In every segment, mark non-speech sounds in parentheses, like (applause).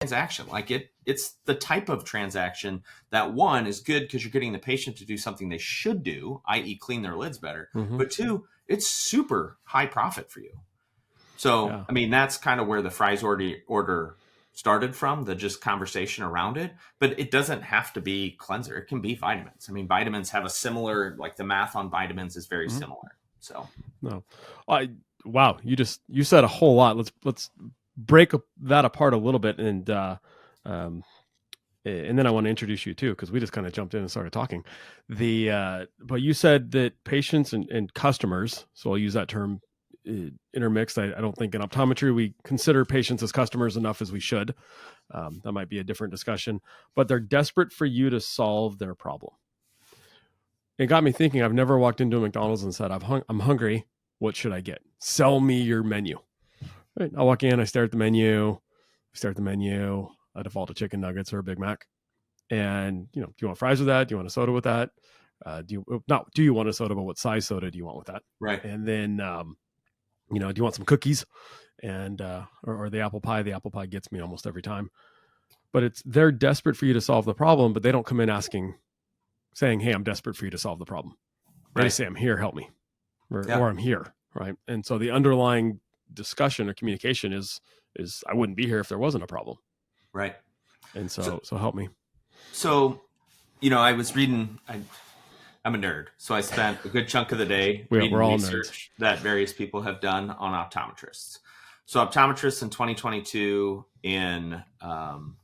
transaction. Like it, it's the type of transaction that one is good because you're getting the patient to do something they should do, i.e., clean their lids better. Mm-hmm. But two, it's super high profit for you. So, yeah. I mean, that's kind of where the fries order order started from, the just conversation around it. But it doesn't have to be cleanser; it can be vitamins. I mean, vitamins have a similar, like the math on vitamins is very mm-hmm. similar. So, no, I wow, you just you said a whole lot. Let's let's break that apart a little bit and uh, um, and then I want to introduce you too because we just kind of jumped in and started talking. The uh, but you said that patients and, and customers, so I'll use that term uh, intermixed. I, I, don't think in optometry we consider patients as customers enough as we should. Um, that might be a different discussion, but they're desperate for you to solve their problem. It got me thinking. I've never walked into a McDonald's and said, "I've hung- I'm hungry. What should I get? Sell me your menu." Right. I walk in, I stare at the menu, stare at the menu. I default to chicken nuggets or a Big Mac. And you know, do you want fries with that? Do you want a soda with that? Uh, do you not? Do you want a soda? But what size soda do you want with that? Right. And then, um, you know, do you want some cookies? And uh, or, or the apple pie? The apple pie gets me almost every time. But it's they're desperate for you to solve the problem, but they don't come in asking, saying, "Hey, I'm desperate for you to solve the problem." Right. They say, "I'm here, help me," or, yeah. or "I'm here." Right. And so the underlying discussion or communication is is I wouldn't be here if there wasn't a problem. Right. And so so, so help me. So, you know, I was reading I I'm a nerd, so I spent a good chunk of the day we, reading research nerds. that various people have done on optometrists. So, optometrists in 2022 in um,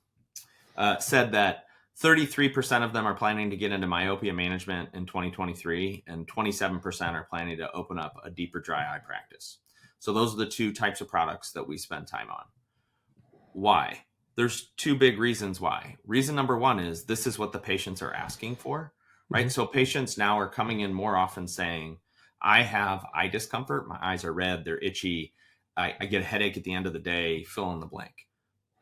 uh, said that 33% of them are planning to get into myopia management in 2023, and 27% are planning to open up a deeper dry eye practice. So those are the two types of products that we spend time on. Why? There's two big reasons why. Reason number one is this is what the patients are asking for, right? Mm-hmm. So patients now are coming in more often saying, I have eye discomfort, my eyes are red, they're itchy, I, I get a headache at the end of the day, fill in the blank.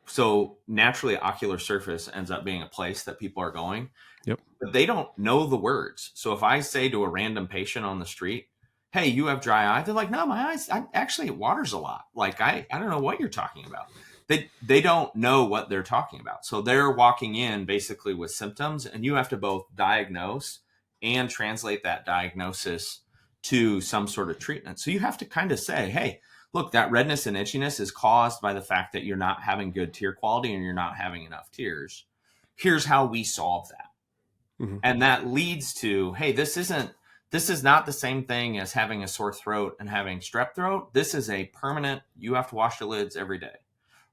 So naturally, ocular surface ends up being a place that people are going. Yep. But they don't know the words. So if I say to a random patient on the street, hey, you have dry eye. They're like, no, my eyes, I, actually, it waters a lot. Like, I, I don't know what you're talking about. They, they don't know what they're talking about. So they're walking in basically with symptoms, and you have to both diagnose and translate that diagnosis to some sort of treatment. So you have to kind of say, hey, look, that redness and itchiness is caused by the fact that you're not having good tear quality and you're not having enough tears. Here's how we solve that. Mm-hmm. And that leads to, hey, this isn't this is not the same thing as having a sore throat and having strep throat. This is a permanent, you have to wash your lids every day,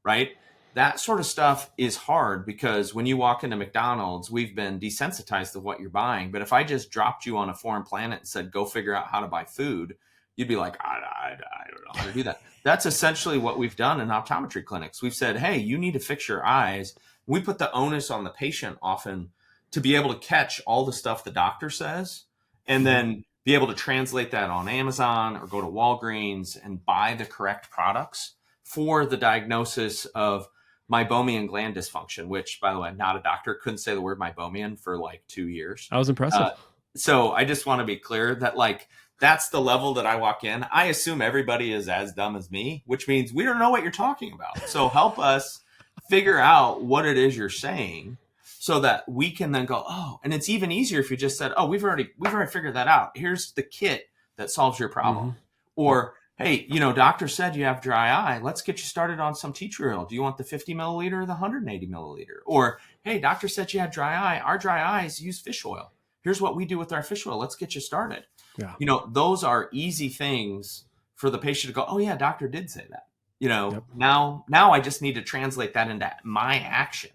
right? That sort of stuff is hard because when you walk into McDonald's, we've been desensitized to what you're buying. But if I just dropped you on a foreign planet and said, go figure out how to buy food, you'd be like, I, I, I don't know how to do that. (laughs) That's essentially what we've done in optometry clinics. We've said, hey, you need to fix your eyes. We put the onus on the patient often to be able to catch all the stuff the doctor says and then be able to translate that on Amazon or go to Walgreens and buy the correct products for the diagnosis of meibomian gland dysfunction, which, by the way, not a doctor, couldn't say the word meibomian for like two years. I was impressive. Uh, so I just want to be clear that, like, that's the level that I walk in. I assume everybody is as dumb as me, which means we don't know what you're talking about. So help us figure out what it is you're saying so that we can then go, oh, and it's even easier if you just said, oh, we've already we've already figured that out. Here's the kit that solves your problem. Mm-hmm. Or hey, you know, doctor said you have dry eye. Let's get you started on some tea tree oil. Do you want the 50 milliliter or the 180 milliliter? Or hey, doctor said you had dry eye. Our dry eyes use fish oil. Here's what we do with our fish oil. Let's get you started. Yeah. You know, those are easy things for the patient to go, oh yeah, doctor did say that. You know, yep. now now I just need to translate that into my action.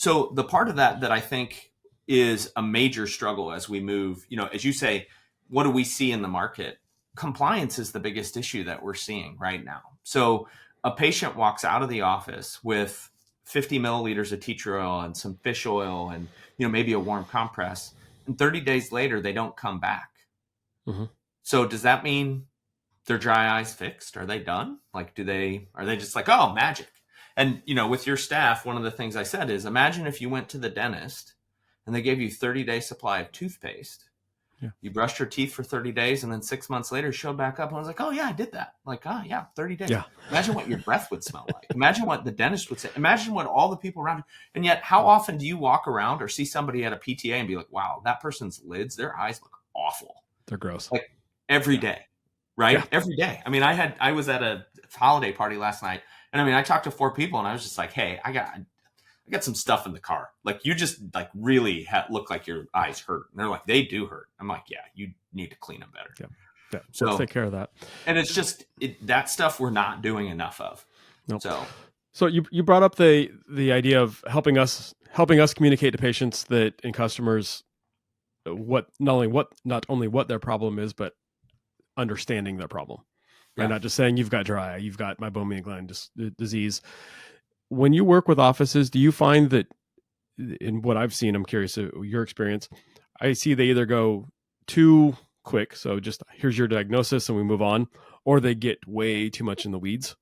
So the part of that that I think is a major struggle as we move, you know, as you say, what do we see in the market? Compliance is the biggest issue that we're seeing right now. So a patient walks out of the office with 50 milliliters of tea tree oil and some fish oil and you know maybe a warm compress and 30 days later they don't come back mm-hmm. so does that mean their dry eyes fixed are they done like do they are they just like oh magic and you know with your staff one of the things i said is imagine if you went to the dentist and they gave you 30 day supply of toothpaste Yeah. You brushed your teeth for 30 days and then six months later showed back up and I was like, oh, yeah, I did that. Like, ah, yeah, 30 days. Yeah. Imagine what your breath would smell like. Imagine what the dentist would say. Imagine what all the people around you. And yet, how often do you walk around or see somebody at a PTA and be like, wow, that person's lids, their eyes look awful They're gross. Like, every day, right? Yeah. Every day. I mean, I had, I was at a holiday party last night and I mean, I talked to four people and I was just like, hey, I got, I got some stuff in the car. Like you just like really ha- look like your eyes hurt. And they're like, they do hurt. I'm like, yeah, you need to clean them better. Yeah. Yeah. So- let's take care of that. And it's just it, that stuff we're not doing enough of. Nope. So So you you brought up the the idea of helping us helping us communicate to patients that and customers what not only what not only what their problem is, but understanding their problem. Yeah. Right? Not just saying you've got dry eye, you've got meibomian gland dis- uh, disease. When you work with offices, do you find that in what I've seen, I'm curious of your experience. I see they either go too quick, so just here's your diagnosis and we move on, or they get way too much in the weeds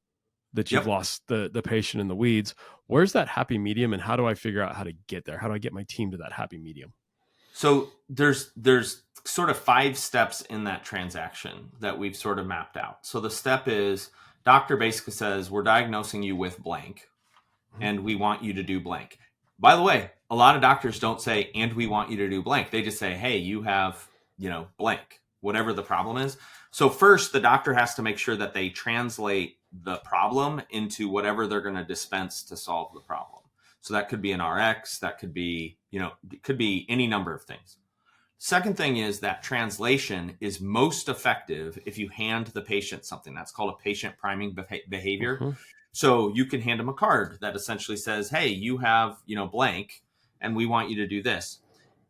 that you've Yep. lost the the patient in the weeds. Where's that happy medium, and how do I figure out how to get there? How do I get my team to that happy medium? So there's there's sort of five steps in that transaction that we've sort of mapped out. So the step is doctor basically says we're diagnosing you with blank Mhm. and we want you to do blank. By the way, a lot of doctors don't say and we want you to do blank. They just say, "Hey, you have, you know, blank." Whatever the problem is. So first the doctor has to make sure that they translate the problem into whatever they're going to dispense to solve the problem. So that could be an RX, that could be, you know, it could be any number of things. Second thing is that translation is most effective if you hand the patient something. That's called a patient priming beha- behavior. Mhm. So you can hand them a card that essentially says, "Hey, you have, you know, blank and we want you to do this."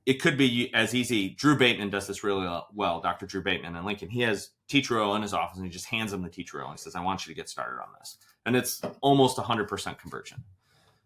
It could be as easy. Drew Bateman does this really well. Dr. Drew Bateman in Lincoln. He has tea tree oil in his office and he just hands them the tea tree oil and he says, "I want you to get started on this." And it's almost 100% conversion.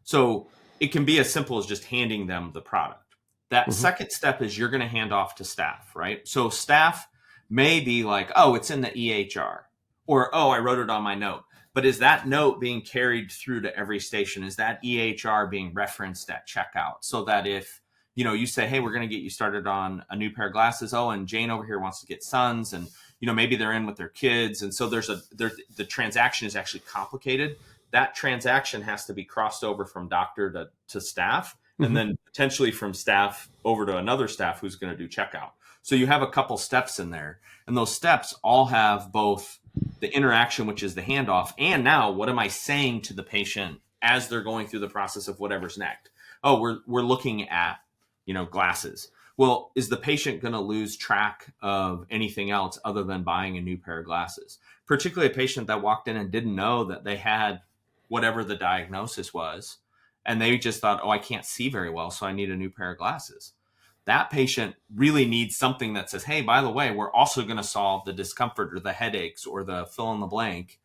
So it can be as simple as just handing them the product. That Mhm. second step is you're going to hand off to staff, right? So staff may be like, oh, it's in the EHR, or oh, I wrote it on my note. But is that note being carried through to every station? Is that EHR being referenced at checkout so that if you know you say, hey, we're going to get you started on a new pair of glasses. Oh, and Jane over here wants to get suns, and you know maybe they're in with their kids, and so there's a the transaction is actually complicated. That transaction has to be crossed over from doctor to, to staff, Mhm. and then potentially from staff over to another staff who's going to do checkout. So you have a couple steps in there, and those steps all have both the interaction, which is the handoff, and now what am I saying to the patient as they're going through the process of whatever's next? Oh, we're we're looking at you know glasses. Well, is the patient going to lose track of anything else other than buying a new pair of glasses? Particularly a patient that walked in and didn't know that they had whatever the diagnosis was, and they just thought, oh, I can't see very well, so I need a new pair of glasses. That patient really needs something that says, hey, by the way, we're also going to solve the discomfort or the headaches or the fill in the blank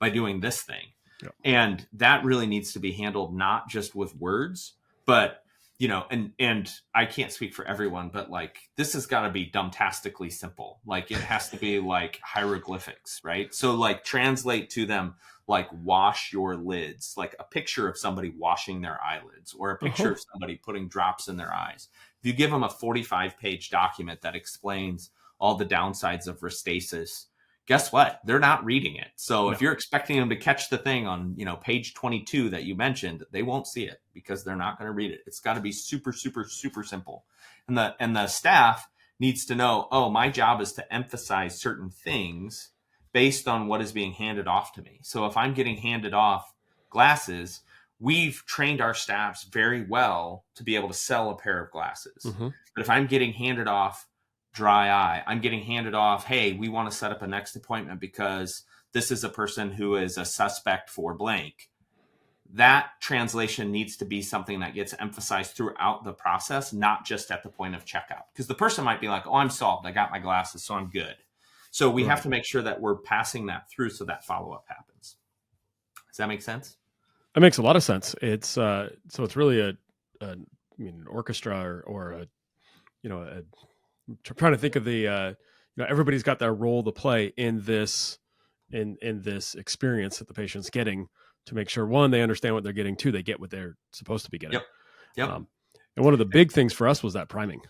by doing this thing. Yep. And that really needs to be handled not just with words, but you know, and and I can't speak for everyone, but like this has got to be dumbtastically simple. Like it has to be (laughs) like hieroglyphics, right? So like translate to them like wash your lids, like a picture of somebody washing their eyelids or a picture Uh-huh. of somebody putting drops in their eyes. If you give them a 45 page document that explains all the downsides of restasis, guess what? They're not reading it. So if you're expecting them to catch the thing on, you know, page 22 that you mentioned, they won't see it because they're not going to read it. It's got to be super super super simple. And the and the staff needs to know, "Oh, my job is to emphasize certain things based on what is being handed off to me." So if I'm getting handed off glasses, we've trained our staffs very well to be able to sell a pair of glasses. Mhm. But if I'm getting handed off dry eye, I'm getting handed off, hey, we want to set up a next appointment because this is a person who is a suspect for blank. That translation needs to be something that gets emphasized throughout the process, not just at the point of checkout. Because the person might be like, oh, I'm solved. I got my glasses, so I'm good. So we have to make sure that we're passing that through so that follow up happens. Does that make sense? That makes a lot of sense. It's uh, so it's really a, a I mean, an orchestra or, or a, you know, a, trying to think of the, uh, you know, everybody's got their role to play in this, in in this experience that the patient's getting to make sure one they understand what they're getting, two they get what they're supposed to be getting. Yep. Yep. Um, and one of the big things for us was that priming,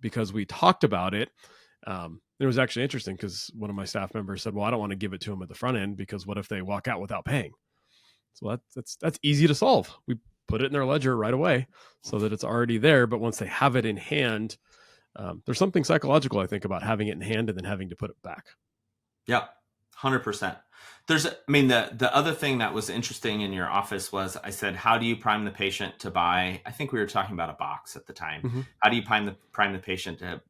because we talked about it, Um, it was actually interesting because one of my staff members said, "Well, I don't want to give it to them at the front end because what if they walk out without paying?" So that's that's that's easy to solve. We put it in their ledger right away so that it's already there. But once they have it in hand, um, there's something psychological I think about having it in hand and then having to put it back. Yeah, hundred percent. There's, I mean, the the other thing that was interesting in your office was I said, how do you prime the patient to buy? I think we were talking about a box at the time. Mm-hmm. How do you prime the prime the patient to?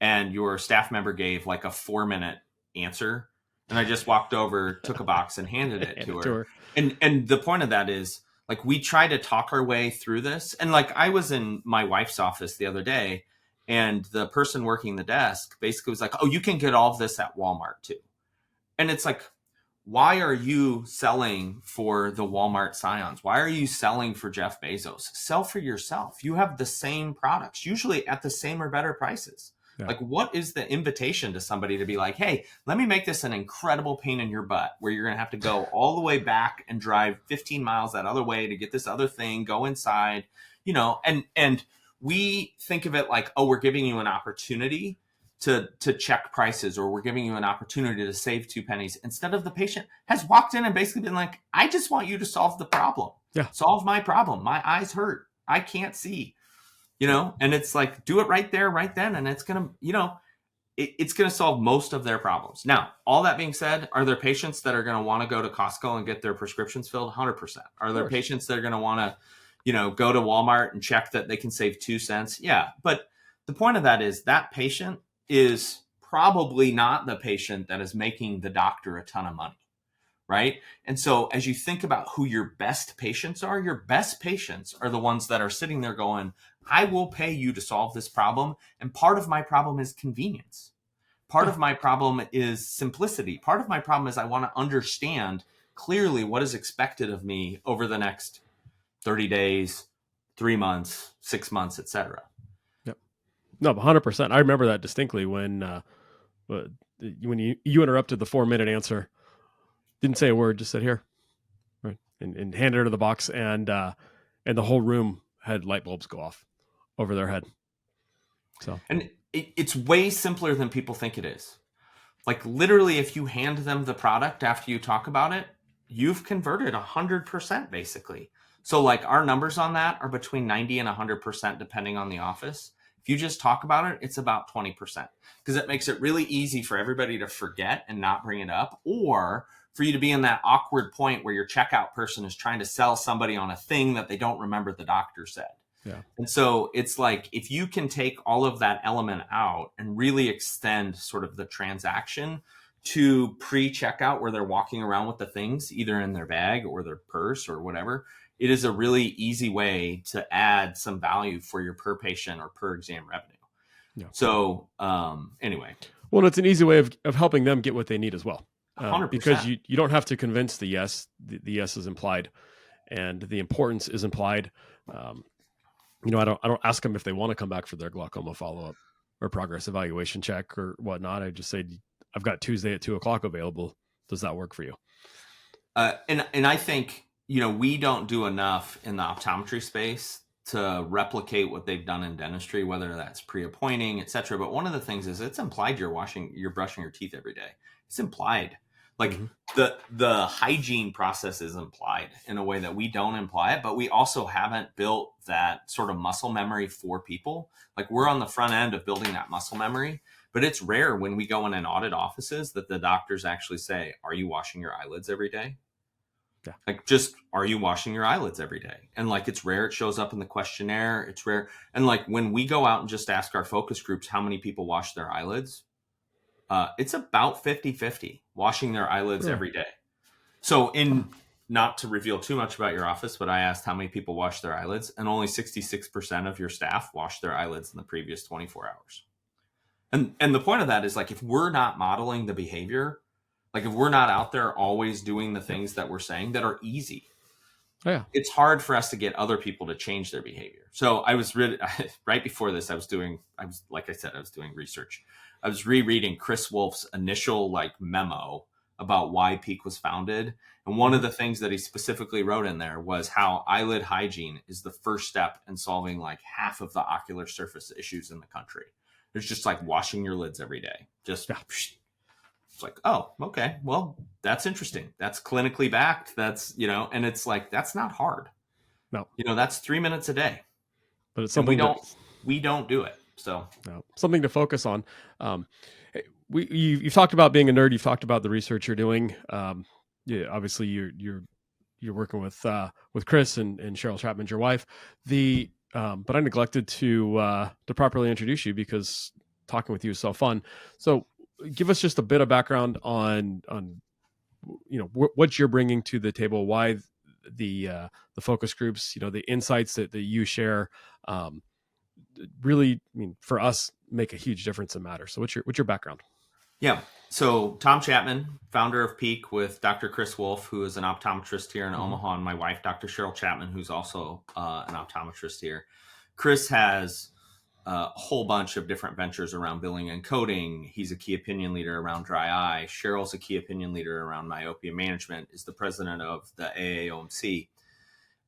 And your staff member gave like a four minute answer, and I just walked over, took a box, and handed it (laughs) to her. to her. And and the point of that is like we try to talk our way through this. And like I was in my wife's office the other day, and the person working the desk basically was like, "Oh, you can get all of this at Walmart too," and it's like why are you selling for the Walmart Scions? Why are you selling for Jeff Bezos? Sell for yourself. You have the same products, usually at the same or better prices. Yeah. Like, what is the invitation to somebody to be like, hey, let me make this an incredible pain in your butt where you're going to have to go (laughs) all the way back and drive 15 miles that other way to get this other thing, go inside, you know, and, and, we think of it like, oh, we're giving you an opportunity to to check prices or we're giving you an opportunity to save two pennies instead of the patient has walked in and basically been like i just want you to solve the problem. Yeah. Solve my problem. My eyes hurt. I can't see. You know? And it's like do it right there right then and it's gonna you know it, it's gonna solve most of their problems. Now all that being said are there patients that are gonna want to go to costco and get their prescriptions filled? 100% are there patients that are gonna want to you know go to walmart and check that they can save two cents yeah but the point of that is that patient is probably not the patient that is making the doctor a ton of money. Right. And so as you think about who your best patients are, your best patients are the ones that are sitting there going, I will pay you to solve this problem. And part of my problem is convenience. Part of my problem is simplicity. Part of my problem is I want to understand clearly what is expected of me over the next 30 days, three months, six months, etc. Yep. No, hundred percent. I remember that distinctly when uh, when you you interrupted the four minute answer, didn't say a word, just said here, right, and, and handed her to the box, and uh, and the whole room had light bulbs go off over their head. So and it, it's way simpler than people think it is. Like literally, if you hand them the product after you talk about it, you've converted a hundred percent basically. So like our numbers on that are between ninety and hundred percent depending on the office If you just talk about it, it's about 20% because it makes it really easy for everybody to forget and not bring it up or for you to be in that awkward point where your checkout person is trying to sell somebody on a thing that they don't remember the doctor said. Yeah. And so it's like if you can take all of that element out and really extend sort of the transaction to pre checkout where they're walking around with the things either in their bag or their purse or whatever, it is a really easy way to add some value for your per patient or per exam revenue. Yeah. So um, anyway, well, it's an easy way of, of helping them get what they need as well, uh, because you you don't have to convince the yes. The, the, yes is implied, and the importance is implied. Um, you know, I don't I don't ask them if they want to come back for their glaucoma follow up or progress evaluation check or whatnot. I just say I've got Tuesday at two o'clock available. Does that work for you? Uh, and and I think you know, we don't do enough in the optometry space to replicate what they've done in dentistry, whether that's pre-appointing, et cetera. But one of the things is it's implied you're washing, you're brushing your teeth every day. It's implied. Like mm-hmm. the the hygiene process is implied in a way that we don't imply it, but we also haven't built that sort of muscle memory for people. Like we're on the front end of building that muscle memory, but it's rare when we go in and audit offices that the doctors actually say, "Are you washing your eyelids every day?" Yeah. Like just are you washing your eyelids every day? And like it's rare it shows up in the questionnaire. It's rare. And like when we go out and just ask our focus groups how many people wash their eyelids, uh, it's about 50-50 washing their eyelids yeah. every day. So in not to reveal too much about your office, but I asked how many people wash their eyelids, and only 66% of your staff washed their eyelids in the previous 24 hours. And and the point of that is like if we're not modeling the behavior like if we're not out there always doing the things that we're saying that are easy, oh, yeah, it's hard for us to get other people to change their behavior. So I was really (laughs) right before this. I was doing. I was like I said, I was doing research. I was rereading Chris Wolfe's initial like memo about why Peeq was founded. And one of mm-hmm. the things that he specifically wrote in there was how eyelid hygiene is the first step in solving like half of the ocular surface issues in the country. There's just like washing your lids every day. Just Yeah. It's like, oh, okay, well, that's interesting. That's clinically backed. That's you know, and it's like that's not hard. No. you know, that's three minutes a day. but it's And we something don't we don't do it. So no, something to focus on. Um, we you, you've talked about being a nerd. You've talked about the research you're doing. Um, yeah, obviously you're you're you're working with uh, with Chris and, and Cheryl Chapman, your wife. The um, but I neglected to uh, to properly introduce you because talking with you is so fun. So give us just a bit of background on on you know wh- what you're bringing to the table, why the uh, the focus groups, you know, the insights that, that you share. Um, really, I mean, for us, make a huge difference and matter. So, what's your what's your background? Yeah. So Tom Chapman, founder of Peeq, with Dr. Chris Wolfe, who is an optometrist here in Mhm. Omaha, and my wife, Dr. Cheryl Chapman, who's also uh, an optometrist here. Chris has a whole bunch of different ventures around billing and coding. He's a key opinion leader around dry eye. Cheryl's a key opinion leader around myopia management. Is the president of the AAOMC.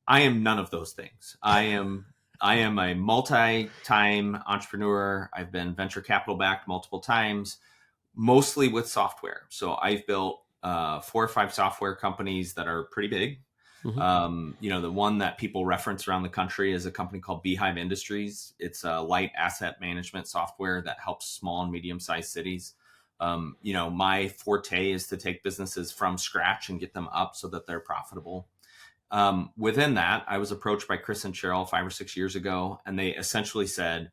I am none of those things. I am I am a multi-time entrepreneur. I've been venture capital backed multiple times, mostly with software. So I've built uh, four or five software companies that are pretty big. Mhm. Um, you know, the one that people reference around the country is a company called Beehive Industries. It's a light asset management software that helps small and medium-sized cities. Um, you know, my forte is to take businesses from scratch and get them up so that they're profitable. Um, within that, I was approached by Chris and Cheryl five or six years ago, and they essentially said,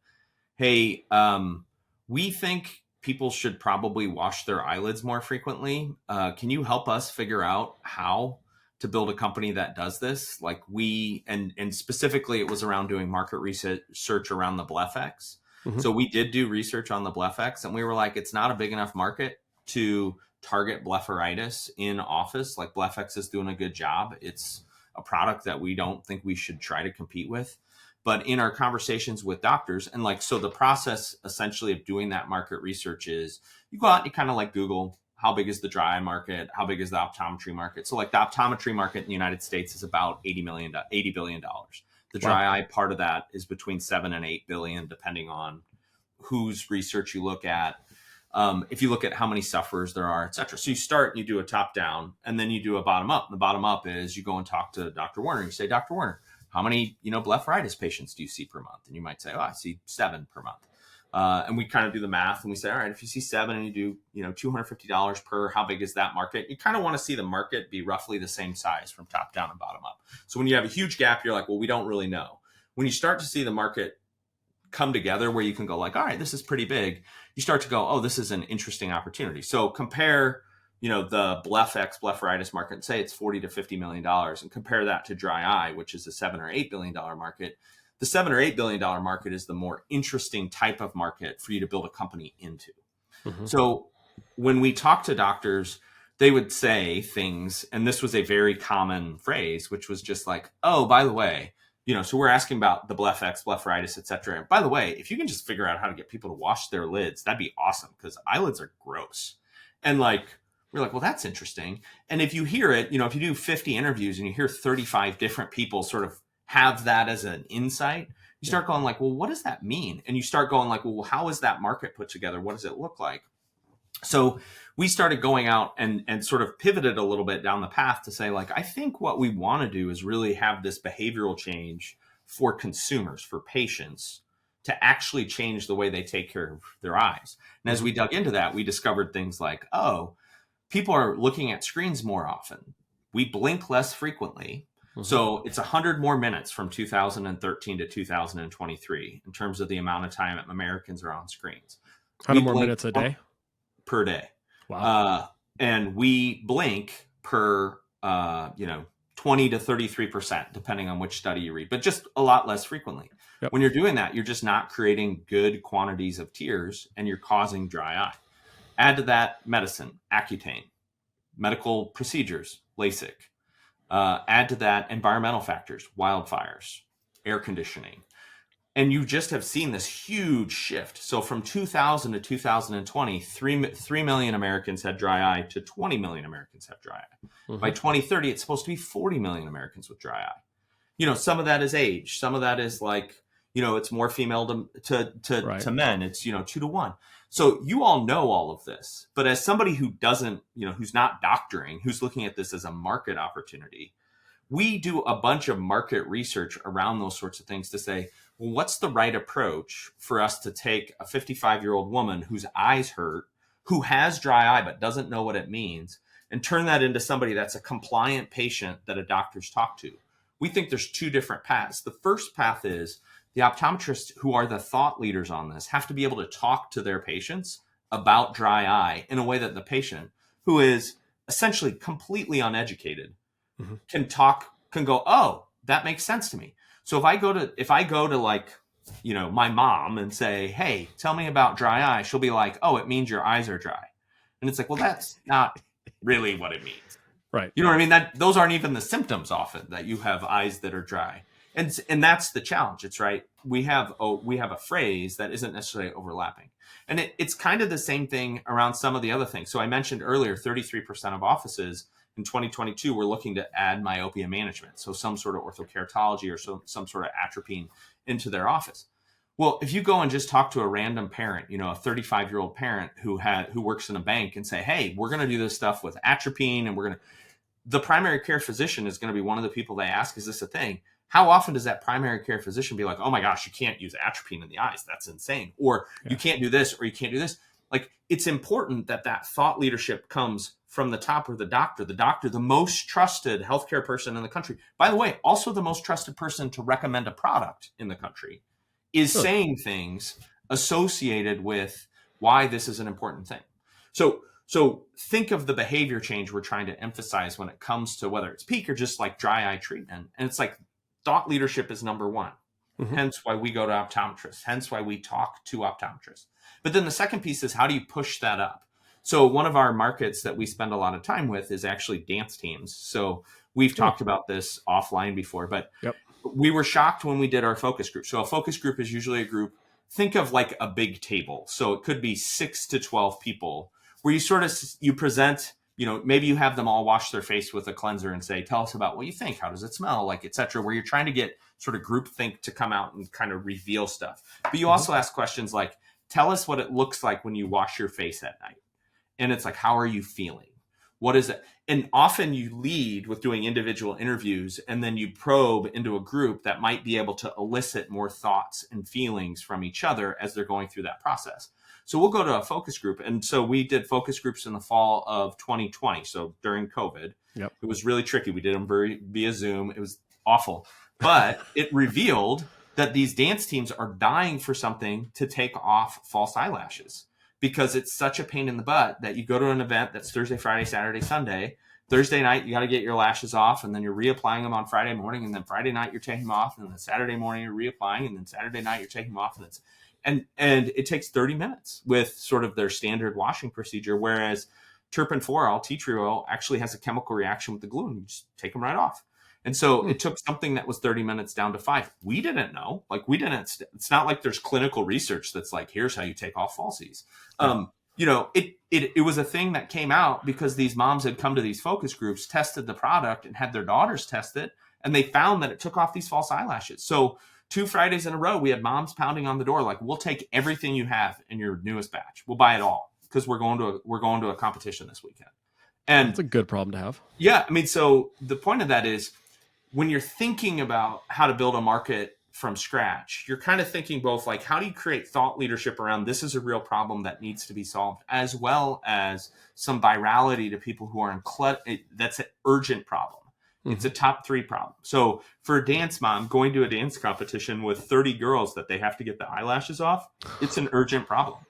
Hey, um, we think people should probably wash their eyelids more frequently. Uh, can you help us figure out how to build a company that does this? Like we, and, and specifically, it was around doing market research around the BlephX. Mhm. So we did do research on the BlephX, and we were like, it's not a big enough market to target blepharitis in office. Like BlephX is doing a good job. It's a product that we don't think we should try to compete with. But in our conversations with doctors, and like, so the process essentially of doing that market research is you go out and you kind of like Google how big is the dry eye market? How big is the optometry market? So, like, the optometry market in the United States is about 80 million, 80 billion dollars. The dry eye part of that is between seven and eight billion, depending on whose research you look at. Um, if you look at how many sufferers there are, et cetera. So you start and you do a top down and then you do a bottom up. The bottom up is you go and talk to Dr. Werner. You say, Dr. Werner, how many, you know, blepharitis patients do you see per month? And you might say, oh, I see seven per month. Uh, and we kind of do the math and we say, all right, if you see seven and you do, you know, $250 per, how big is that market? You kind of want to see the market be roughly the same size from top down and bottom up. So when you have a huge gap, you're like, well, we don't really know. When you start to see the market come together where you can go like, all right, this is pretty big, you start to go, oh, this is an interesting opportunity. So compare, you know, the BlephX blepharitis market and say it's 40 to 50 million dollars and compare that to dry eye, which is a seven or eight billion dollar market. The seven or eight billion dollar market is the more interesting type of market for you to build a company into. Mhm. So when we talk to doctors, they would say things, and this was a very common phrase, which was just like, "Oh, by the way, you know." So we're asking about the BlephX, blepharitis, etc. And by the way, if you can just figure out how to get people to wash their lids, that'd be awesome because eyelids are gross. And like we're like, well, that's interesting. And if you hear it, you know, if you do 50 interviews and you hear 35 different people sort of have that as an insight, you start going like, well, what does that mean? And you start going like, well, how is that market put together? What does it look like? So we started going out and and sort of pivoted a little bit down the path to say like, I think what we want to do is really have this behavioral change for consumers, for patients to actually change the way they take care of their eyes. And as we dug into that, we discovered things like, oh, people are looking at screens more often. We blink less frequently. Mhm. So it's 100 more minutes from 2013 to 2023 in terms of the amount of time Americans are on screens 100 we more minutes a day. per day. Wow. Uh, and we blink per, uh, you know, 20 to 33%, depending on which study you read, but just a lot less frequently. Yep. When you're doing that, you're just not creating good quantities of tears and you're causing dry eye. Add to that medicine, Accutane, medical procedures, LASIK. Uh, add to that environmental factors, wildfires, air conditioning. And you just have seen this huge shift. So from 2000 to 2020, 3, 3 million Americans had dry eye to 20 million Americans have dry eye. Mhm. By 2030, it's supposed to be 40 million Americans with dry eye. You know, some of that is age. Some of that is like, you know it's more female to to to, Right. to men it's you know two to one so you all know all of this but as somebody who doesn't you know who's not doctoring who's looking at this as a market opportunity we do a bunch of market research around those sorts of things to say well what's the right approach for us to take a 55 year old woman whose eyes hurt who has dry eye but doesn't know what it means and turn that into somebody that's a compliant patient that a doctor's talked to? We think there's two different paths. The first path is the optometrists who are the thought leaders on this have to be able to talk to their patients about dry eye in a way that the patient who is essentially completely uneducated Mhm. can talk can go oh that makes sense to me so if i go to if i go to like you know my mom and say hey tell me about dry eye she'll be like oh it means your eyes are dry and it's like well that's not really what it means Right. you know what I mean? That those aren't even the symptoms often that you have eyes that are dry. And and that's the challenge. It's right. We have oh we have a phrase that isn't necessarily overlapping. And it, it's kind of the same thing around some of the other things. So I mentioned earlier 33% of offices in 2022 were looking to add myopia management. So some sort of orthokeratology or some, some sort of atropine into their office. Well, if you go and just talk to a random parent, you know, a 35 year old parent who had who works in a bank and say, "Hey, we're going to do this stuff with atropine, and we're going to," the primary care physician is going to be one of the people they ask, "Is this a thing?" How often does that primary care physician be like, "Oh my gosh, you can't use atropine in the eyes? That's insane," or Yeah. "You can't do this," or "You can't do this." Like, it's important that that thought leadership comes from the top or the doctor, the doctor, the most trusted healthcare person in the country. By the way, also the most trusted person to recommend a product in the country is Sure. saying things associated with why this is an important thing. So so think of the behavior change we're trying to emphasize when it comes to whether it's Peeq or just like dry eye treatment. And it's like thought leadership is number one. Mhm. Hence why we go to optometrists. Hence why we talk to optometrists. But then the second piece is how do you push that up? So one of our markets that we spend a lot of time with is actually dance teams. So we've Cool. talked about this offline before, but Yep. we were shocked when we did our focus group. So a focus group is usually a group. Think of like a big table. So it could be six to twelve people, where you sort of you present. You know, maybe you have them all wash their face with a cleanser and say, "Tell us about what you think. How does it smell? Like, etc." Where you're trying to get sort of group think to come out and kind of reveal stuff. But you Mhm. also ask questions like, "Tell us what it looks like when you wash your face at night." And it's like, "How are you feeling? What is it?" and often you lead with doing individual interviews and then you probe into a group that might be able to elicit more thoughts and feelings from each other as they're going through that process so we'll go to a focus group. And so we did focus groups in the fall of 2020 so during covid. Yep. it was really tricky. We did them very, via zoom. It was awful. But (laughs) it revealed that these dance teams are dying for something to take off false eyelashes because it's such a pain in the butt that you go to an event that's Thursday, Friday, Saturday, Sunday. Thursday night, you got to get your lashes off, and then you're reapplying them on Friday morning, and then Friday night you're taking them off, and then Saturday morning you're reapplying, and then Saturday night you're taking them off, and it's and and it takes 30 minutes with sort of their standard washing procedure, whereas 4 tea tree oil actually has a chemical reaction with the glue, and you just take them right off. And so Hmm. it took something that was 30 minutes down to five. We didn't know. Like we didn't. It's not like there's clinical research that's like, here's how you take off falsies. Um, you know, it, it it was a thing that came out because these moms had come to these focus groups, tested the product, and had their daughters test it, and they found that it took off these false eyelashes. So two Fridays in a row, we had moms pounding on the door, like, "We'll take everything you have in your newest batch. We'll buy it all because we're going to a, we're going to a competition this weekend." And It's a good problem to have. yeah, I mean, so the point of that is when you're thinking about how to build a market from scratch, you're kind of thinking both like how do you create thought leadership around this is a real problem that needs to be solved, as well as some virality to people who are in cl- eh, that's an urgent problem. It's a mm-hmm. top three problem. So for a dance mom going to a dance competition with 30 girls that they have to get the eyelashes off, it's an urgent problem.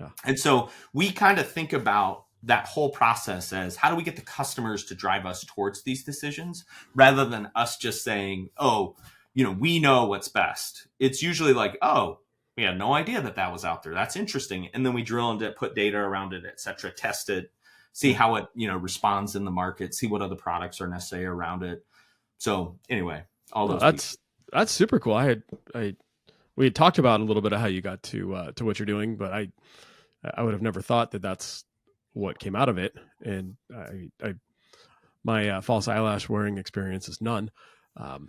Yeah. And so we kind of think about that whole process as how do we get the customers to drive us towards these decisions rather than us just saying, oh, you know, we know what's best. It's usually like, oh, we had no idea that that was out there. That's interesting. And then we drill into it, put data around it, et cetera, test it, see how it, you know, responds in the market, see what other products are necessary around it. So anyway, all Well, those that's that's super cool. I had I we had talked about a little bit of how you got to uh, to what you're doing, but I I would have never thought that that's what came out of it. And I, I my uh, false eyelash wearing experience is none. Um,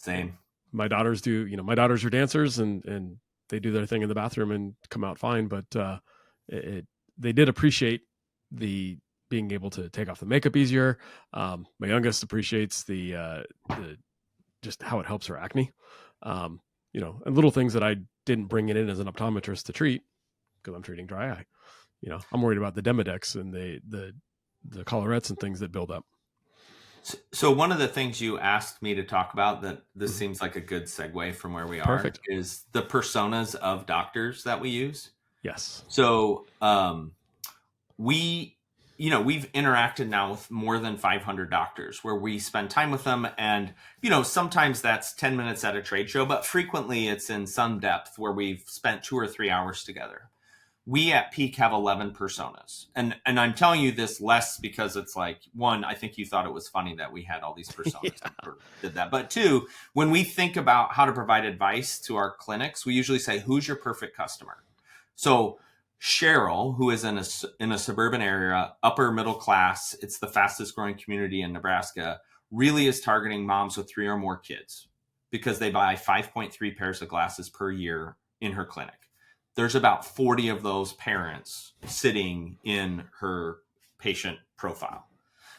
same. my daughters do. You know, my daughters are dancers, and and they do their thing in the bathroom and come out fine. But uh, it, it they did appreciate the being able to take off the makeup easier. Um, my youngest appreciates the uh, the just how it helps her acne. Um, you know, and little things that I didn't bring it in as an optometrist to treat because I'm treating dry eye. You know, I'm worried about the Demodex and the the the collarettes and things that build up. So one of the things you asked me to talk about that this mm-hmm. seems like a good segue from where we are Perfect. is the personas of doctors that we use. Yes. So um, we you know we've interacted now with more than 500 doctors where we spend time with them and you know sometimes that's 10 minutes at a trade show but frequently it's in some depth where we've spent two or three hours together. We at Peeq have 11 personas. And and i'm telling you this less because it's like one i think you thought it was funny that we had all these (laughs) personas yeah. did that but two when we think about how to provide advice to our clinics we usually say who's your perfect customer? So cheryl who is in a in a suburban area upper middle class it's the fastest growing community in nebraska really is targeting moms with three or more kids because they buy 5.3 pairs of glasses per year in her clinic there's about 40 of those parents sitting in her patient profile.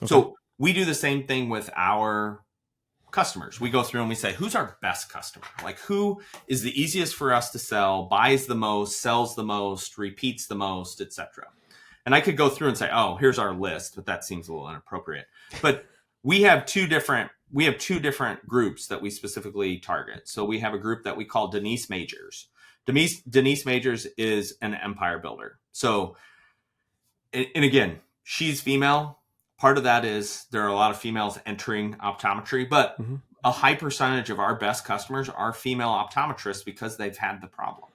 Okay. So we do the same thing with our customers. We go through and we say, who's our best customer? Like, who is the easiest for us to sell, buys the most, sells the most, repeats the most, etc. And I could go through and say, oh, here's our list, but that seems a little inappropriate. But we have two different we have two different groups that we specifically target. So we have a group that we call Denise Majors Denise Denise Majors is an empire builder. So, and again, she's female. Part of that is there are a lot of females entering optometry, but mm-hmm. a high percentage of our best customers are female optometrists because they've had the problem,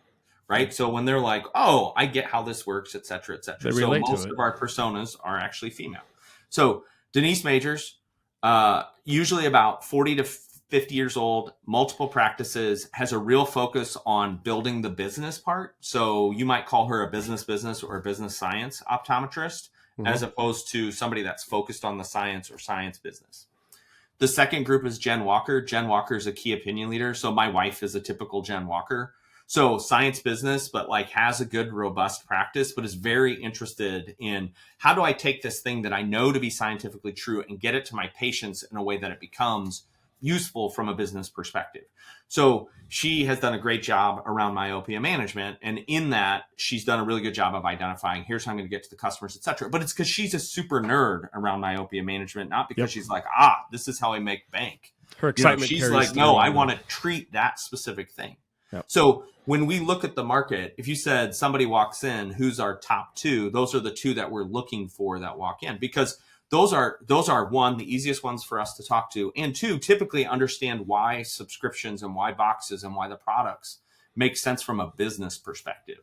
right? So when they're like, "Oh, I get how this works," et cetera, et cetera. So most of our personas are actually female. So Denise Majors, uh, usually about forty to 50 years old, multiple practices, has a real focus on building the business part. So you might call her a business business or a business science optometrist, mm-hmm. as opposed to somebody that's focused on the science or science business. The second group is Jen Walker. Jen Walker is a key opinion leader. So my wife is a typical Jen Walker. So science business, but like has a good, robust practice, but is very interested in how do I take this thing that I know to be scientifically true and get it to my patients in a way that it becomes useful from a business perspective. So she has done a great job around myopia management. And in that, she's done a really good job of identifying here's how I'm going to get to the customers, et cetera. But it's because she's a super nerd around myopia management, not because yep. she's like, ah, this is how I make bank. Her excitement. You know, she's like, no, I want to treat that specific thing. Yep. So when we look at the market, if you said somebody walks in, who's our top two? Those are the two that we're looking for that walk in because those are those are one the easiest ones for us to talk to. And two typically understand why subscriptions and why boxes and why the products make sense from a business perspective.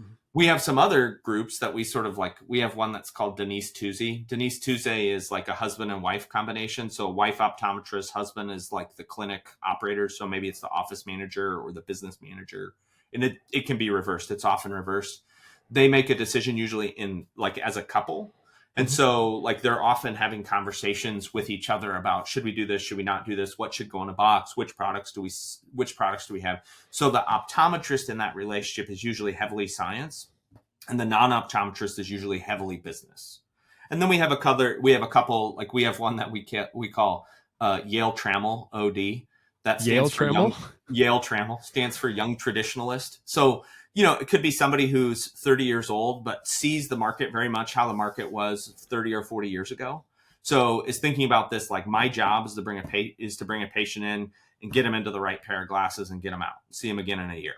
Mm-hmm. we have some other groups that we sort of like we have one that's called denise tuesday. Denise tuesday is like a husband and wife combination. So wife optometrist husband is like the clinic operator. So maybe it's the office manager or the business manager. And it, it can be reversed. It's often reversed. They make a decision usually in like as a couple and mm-hmm. so, like, they're often having conversations with each other about should we do this, should we not do this, what should go in a box, which products do we, which products do we have. So the optometrist in that relationship is usually heavily science, and the non-optometrist is usually heavily business. And then we have a couple, we have a couple, like we have one that we can we call uh, Yale Trammell OD. That stands Yale for Trammell. Young, Yale Trammell stands for Young Traditionalist. So you know, it could be somebody who's 30 years old, but sees the market very much how the market was 30 or 40 years ago. So is thinking about this like my job is to bring a pa- is to bring a patient in and get them into the right pair of glasses and get them out, see them again in a year.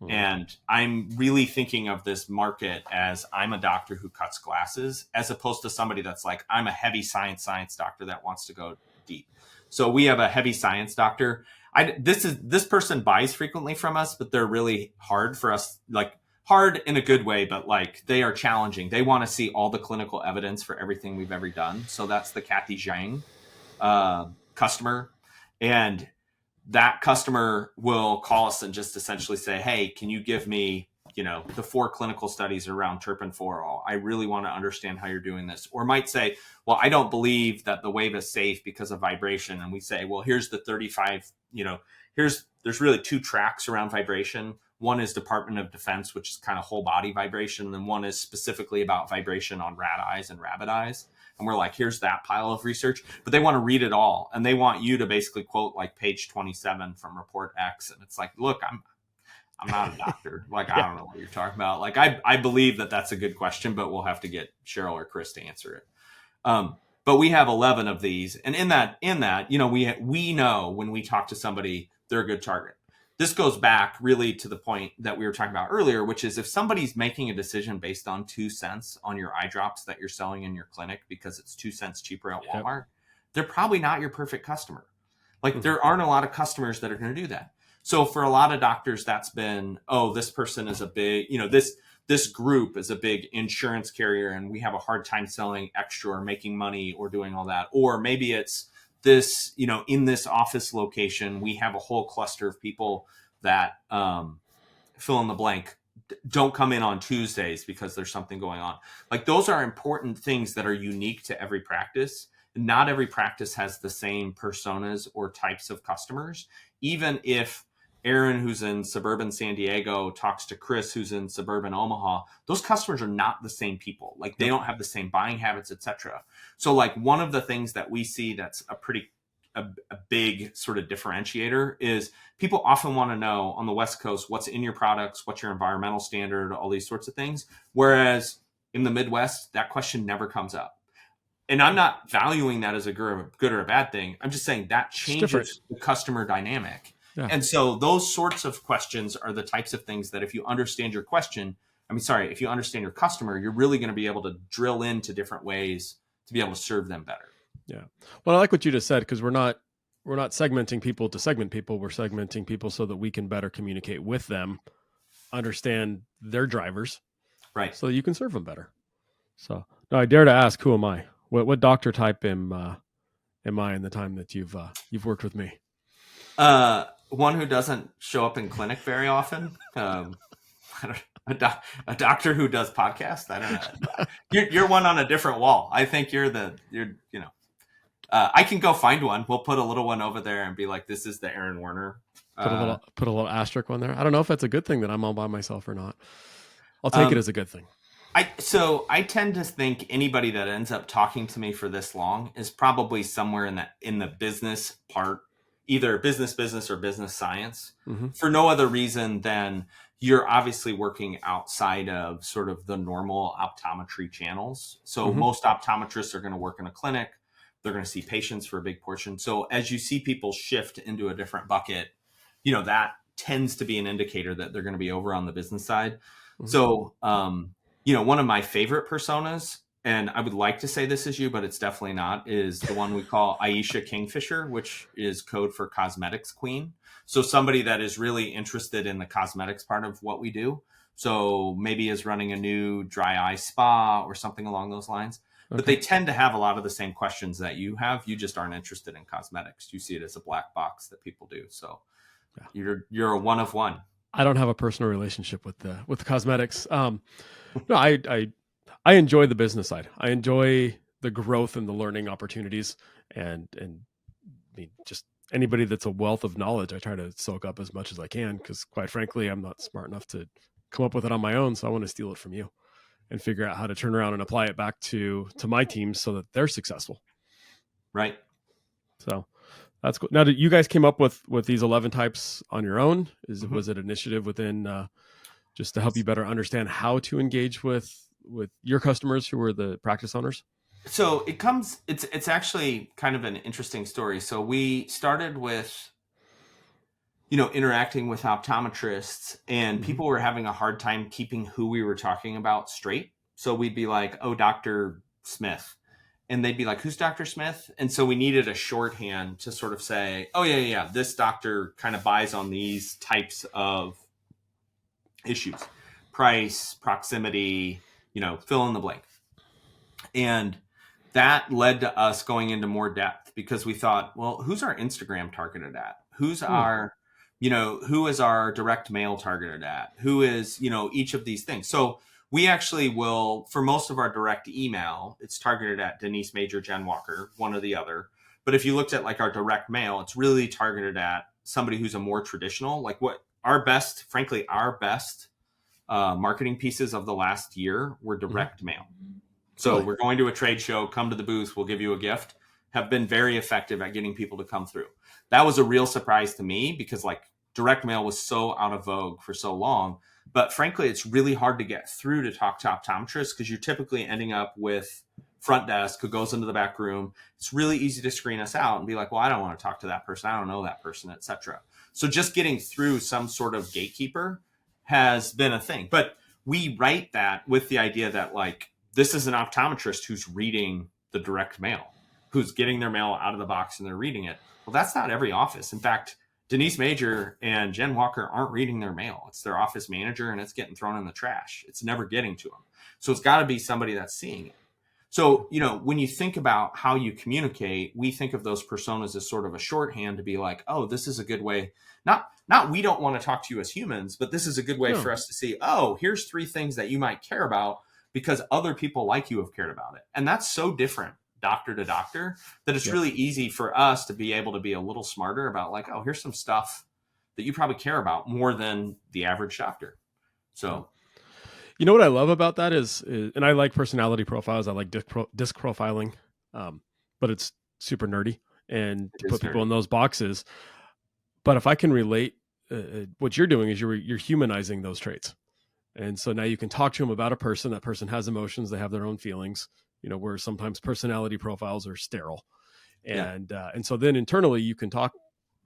Mm-hmm. And I'm really thinking of this market as I'm a doctor who cuts glasses, as opposed to somebody that's like I'm a heavy science science doctor that wants to go deep. So we have a heavy science doctor I this is this person buys frequently from us, but they're really hard for us. Like hard in a good way, but like they are challenging. They want to see all the clinical evidence for everything we've ever done. So that's the Kathy Zhang uh, customer, and that customer will call us and just essentially say, "Hey, can you give me you know the four clinical studies around terpinen-4-ol i really want to understand how you're doing this or might say well i don't believe that the wave is safe because of vibration and we say well here's the 35 you know here's there's really two tracks around vibration. One is Department of Defense, which is kind of whole body vibration, and then one is specifically about vibration on rat eyes and rabbit eyes. And we're like, here's that pile of research, but they want to read it all, and they want you to basically quote like page 27 from Report X, and it's like, look, I'm I'm not a doctor. (laughs) Like, I don't know what you're talking about. Like, I, I believe that that's a good question, but we'll have to get Cheryl or Chris to answer it. Um, but we have 11 of these. And in that, in that, you know, we, we know when we talk to somebody, they're a good target. This goes back really to the point that we were talking about earlier, which is if somebody's making a decision based on two cents on your eye drops that you're selling in your clinic because it's two cents cheaper at Walmart, yep. they're probably not your perfect customer. Like, mm-hmm. there aren't a lot of customers that are going to do that so for a lot of doctors, that's been, oh, this person is a big, you know, this this group is a big insurance carrier and we have a hard time selling extra or making money or doing all that. Or maybe it's this, you know, in this office location, we have a whole cluster of people that um, fill in the blank don't come in on Tuesdays because there's something going on. Like those are important things that are unique to every practice. Not every practice has the same personas or types of customers, even if Aaron, who's in suburban San Diego, talks to Chris, who's in suburban Omaha. Those customers are not the same people. Like they don't have the same buying habits, etc. So, like one of the things that we see that's a pretty a, a big sort of differentiator is people often want to know on the West Coast what's in your products, what's your environmental standard, all these sorts of things. Whereas in the Midwest, that question never comes up. And I'm not valuing that as a good or a bad thing. I'm just saying that changes the customer dynamic yeah. And so those sorts of questions are the types of things that if you understand your question, I mean, sorry, if you understand your customer, you're really going to be able to drill into different ways to be able to serve them better. Yeah. Well, I like what you just said because we're not we're not segmenting people to segment people. We're segmenting people so that we can better communicate with them, understand their drivers, right? So you can serve them better. So now I dare to ask, who am I? What what doctor type am uh, am I in the time that you've uh, you've worked with me? Uh, one who doesn't show up in clinic very often. Um, (laughs) a, doc, a, doctor who does podcasts. I don't know. (laughs) You're, you're, one on a different wall. I think you're the you're you know. Uh, I can go find one. We'll put a little one over there and be like, "This is the Aaron Werner." Put a little uh, put a little asterisk on there. I don't know if that's a good thing that I'm all by myself or not. I'll take um, it as a good thing. I so I tend to think anybody that ends up talking to me for this long is probably somewhere in that in the business part either business business or business science mm-hmm. for no other reason than you're obviously working outside of sort of the normal optometry channels. So mm-hmm. most optometrists are going to work in a clinic. They're going to see patients for a big portion. So as you see people shift into a different bucket, you know, that tends to be an indicator that they're going to be over on the business side. Mm-hmm. So, um, you know, one of my favorite personas and I would like to say this is you, but it's definitely not, is the one we call Aisha Kingfisher, which is code for cosmetics queen. So somebody that is really interested in the cosmetics part of what we do. So maybe is running a new dry eye spa or something along those lines. Okay. But they tend to have a lot of the same questions that you have. You just aren't interested in cosmetics. You see it as a black box that people do. So yeah. you're you're a one of one. I don't have a personal relationship with the with the cosmetics. Um, no, I I I enjoy the business side. I enjoy the growth and the learning opportunities, and and I mean just anybody that's a wealth of knowledge. I try to soak up as much as I can because, quite frankly, I'm not smart enough to come up with it on my own. So I want to steal it from you and figure out how to turn around and apply it back to to my team so that they're successful. Right. So that's cool. Now, you guys came up with with these eleven types on your own? Is mm-hmm. was it initiative within uh, just to help you better understand how to engage with with your customers who are the practice owners? So it comes it's it's actually kind of an interesting story. So we started with you know interacting with optometrists and mm-hmm. people were having a hard time keeping who we were talking about straight. So we'd be like, "Oh, Dr. Smith." And they'd be like, "Who's Dr. Smith?" And so we needed a shorthand to sort of say, "Oh yeah, yeah, this doctor kind of buys on these types of issues. Price, proximity, you know, fill in the blank. And that led to us going into more depth because we thought, well, who's our Instagram targeted at? Who's hmm. our, you know, who is our direct mail targeted at? Who is, you know, each of these things. So we actually will, for most of our direct email, it's targeted at Denise Major, Jen Walker, one or the other. But if you looked at like our direct mail, it's really targeted at somebody who's a more traditional, like what our best, frankly, our best uh, marketing pieces of the last year were Mm-hmm. direct mail. So Really? we're going to a trade show, come to the booth, we'll give you a gift, have been very effective at getting people to come through. That was a real surprise to me because like direct mail was so out of vogue for so long. But frankly, it's really hard to get through to talk to optometrists because you're typically ending up with front desk who goes into the back room. It's really easy to screen us out and be like, well, I don't want to talk to that person. I don't know that person, etc. So just getting through some sort of gatekeeper has been a thing. But we write that with the idea that like this is an optometrist who's reading the direct mail, who's getting their mail out of the box and they're reading it. Well, that's not every office. In fact, Denise Major and Jen Walker aren't reading their mail. It's their office manager and it's getting thrown in the trash. It's never getting to them. So it's got to be somebody that's seeing it. So, you know, when you think about how you communicate, we think of those personas as sort of a shorthand to be like, oh, this is a good way. Not not we don't want to talk to you as humans, but this is a good way No. for us to see, oh, here's three things that you might care about because other people like you have cared about it. And that's so different doctor to doctor that it's Yep. really easy for us to be able to be a little smarter about like, oh, here's some stuff that you probably care about more than the average doctor. So You know what I love about that is, is and I like personality profiles. I like disc, pro, disc profiling, um, but it's super nerdy and It to put people in those boxes. But if I can relate, uh, uh, what you're doing is you're you're humanizing those traits, and so now you can talk to them about a person. That person has emotions. They have their own feelings. You know, where sometimes personality profiles are sterile, Yeah. and uh, and so then internally you can talk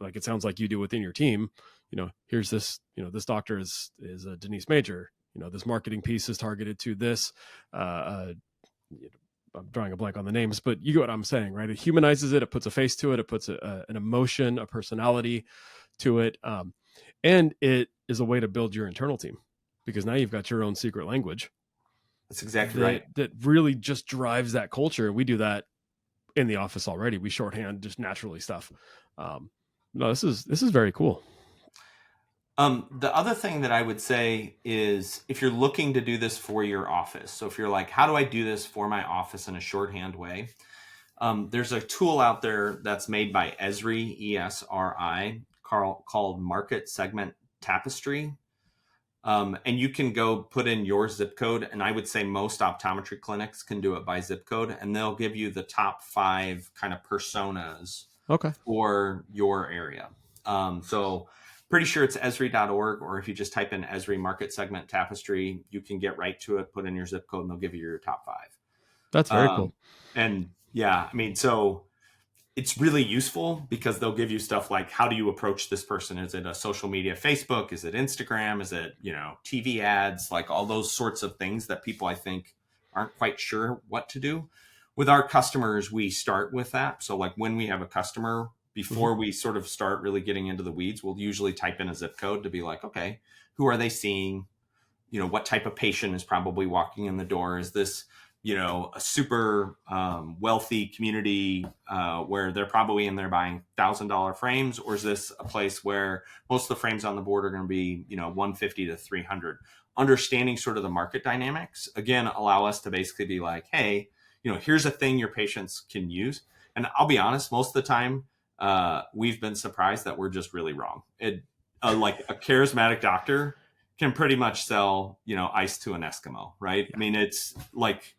like it sounds like you do within your team. You know, here's this. You know, this doctor is is a Denise Major you know this marketing piece is targeted to this uh, uh you know, i'm drawing a blank on the names but you get what i'm saying right it humanizes it it puts a face to it it puts a, a, an emotion a personality to it um, and it is a way to build your internal team because now you've got your own secret language that's exactly that, right. that really just drives that culture we do that in the office already we shorthand just naturally stuff um, no this is this is very cool Um, the other thing that I would say is if you're looking to do this for your office, so if you're like, how do I do this for my office in a shorthand way? Um, there's a tool out there that's made by Esri, E S R I, Called Market Segment Tapestry. Um, and you can go put in your zip code, and I would say most optometry clinics can do it by zip code, and they'll give you the top five kind of personas okay for your area. Um, so pretty sure it's esri.org, or if you just type in Esri market segment tapestry, you can get right to it, put in your zip code, and they'll give you your top five. that's very Um, cool And yeah, I mean, so it's really useful because they'll give you stuff like how do you approach this person? Is it a social media, Facebook? Is it Instagram? Is it, you know, TV ads? Like all those sorts of things that people I think aren't quite sure what to do. With our customers, we start with that. So like when we have a customer, before mm-hmm. we sort of start really getting into the weeds, we'll usually type in a zip code to be like, okay, who are they seeing? You know, what type of patient is probably walking in the door? Is this you know a super um, wealthy community uh, where they're probably in there buying thousand dollar frames or is this a place where most of the frames on the board are going to be you know 150 to 300 understanding sort of the market dynamics again allow us to basically be like hey you know here's a thing your patients can use. And i'll be honest most of the time uh, we've been surprised that we're just really wrong. It uh, like a charismatic doctor can pretty much sell you know ice to an eskimo right? I mean it's like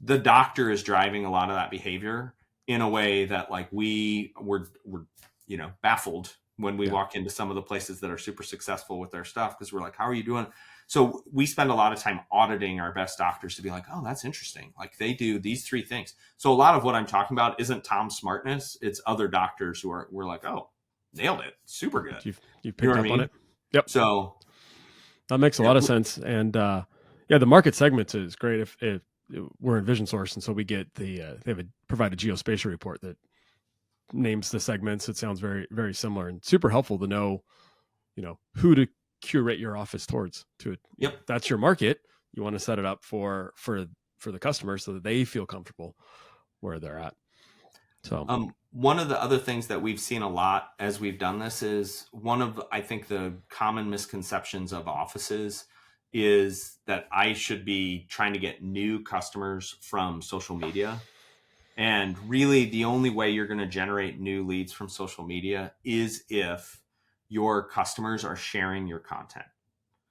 the doctor is driving a lot of that behavior in a way that like we were were you know baffled when we Yeah. walk into some of the places that are super successful with their stuff because we're like how are you doing? So we spend a lot of time auditing our best doctors to be like oh that's interesting. Like they do these three things. So a lot of what i'm talking about isn't tom's smartness. It's other doctors who are we're like oh nailed it. Super good. You've, you've You know picked I up on it. Yep. So That makes a Yeah. lot of sense. And uh, yeah, the market segments is great. If, if we're in Vision Source, and so we get the uh, they have a provide a geospatial report that names the segments. It sounds very very similar and super helpful to know, you know, who to curate your office towards. To it, Yep. that's your market. You want to set it up for for for the customer so that they feel comfortable where they're at. So Um, one of the other things that we've seen a lot as we've done this is one of I think the common misconceptions of offices is that I should be trying to get new customers from social media. And really, the only way you're going to generate new leads from social media is if your customers are sharing your content.